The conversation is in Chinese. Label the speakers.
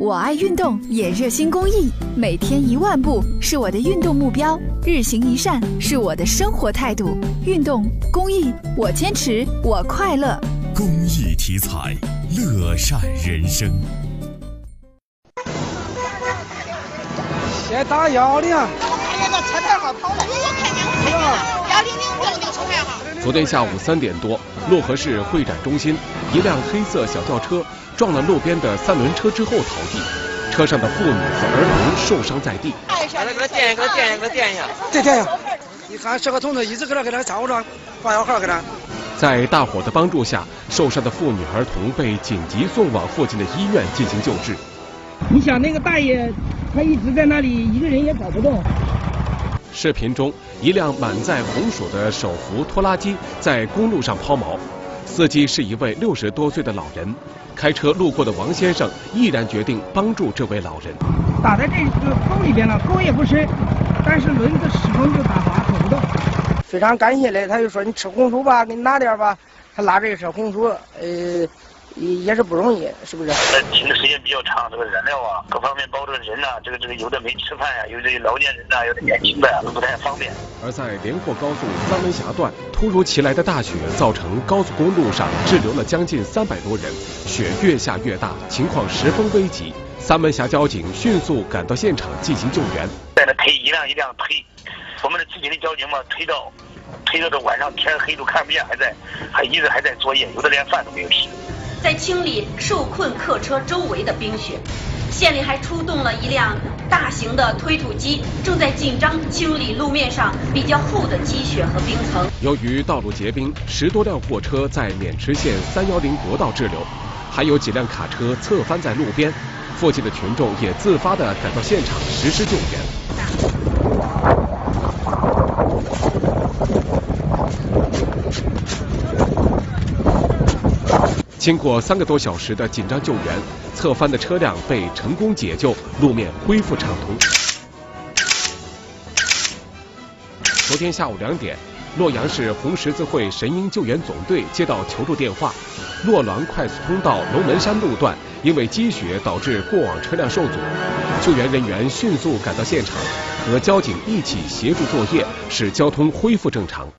Speaker 1: 我爱运动，也热心公益，每天一万步是我的运动目标，日行一善是我的生活态度。运动公益，我坚持，我快乐。
Speaker 2: 公益题材，乐善人生。
Speaker 3: 先打幺零。
Speaker 4: 我看见个车牌号跑了，我看见我看见幺零零六那个车牌号。
Speaker 5: 昨天下午三点多，漯河市会展中心，一辆黑色小轿车撞了路边的三轮车之后逃逸，车上的妇女和儿童受伤在地。
Speaker 6: 给他给他垫一下，给他垫一下，给他垫一下。
Speaker 3: 再垫一下。你看这个同志一直搁那给他照顾着，挂小号给他。
Speaker 5: 在大伙的帮助下，受伤的妇女儿童被紧急送往附近的医院进行救治。
Speaker 7: 你想那个大爷，他一直在那里，一个人也搞不动。
Speaker 5: 视频中，一辆满载红薯的手扶拖拉机在公路上抛锚，司机是一位六十多岁的老人。开车路过的王先生毅然决定帮助这位老人。
Speaker 7: 打在这个沟里边了，沟也不深，但是轮子始终就打滑，走不动。非常感谢嘞，他就说你吃红薯吧，给你拿点吧。他拉着一车红薯，呃。也是不容易，是不是？
Speaker 8: 停的时间比较长，这个燃料啊，各方面包括人呐，这个这个有的没吃饭呀，有的老年人呐，有的年轻的都不太方便。
Speaker 5: 而在连霍高速三门峡段，突如其来的大雪造成高速公路上滞留了将近三百多人，雪越下越大，情况十分危急。三门峡交警迅速赶到现场进行救援，
Speaker 8: 在那推一辆一辆推，我们的自己的交警嘛，推到推到这晚上天黑都看不见，还在还一直还在作业，有的连饭都没有吃。
Speaker 9: 在清理受困客车周围的冰雪，县里还出动了一辆大型的推土机，正在紧张清理路面上比较厚的积雪和冰层。
Speaker 5: 由于道路结冰，十多辆货车在渑池县三幺零国道滞留，还有几辆卡车侧翻在路边，附近的群众也自发地赶到现场实施救援。经过三个多小时的紧张救援，侧翻的车辆被成功解救，路面恢复畅通。昨天下午两点，洛阳市红十字会神鹰救援总队接到求助电话，洛滦快速通道龙门山路段因为积雪导致过往车辆受阻，救援人员迅速赶到现场，和交警一起协助作业，使交通恢复正常。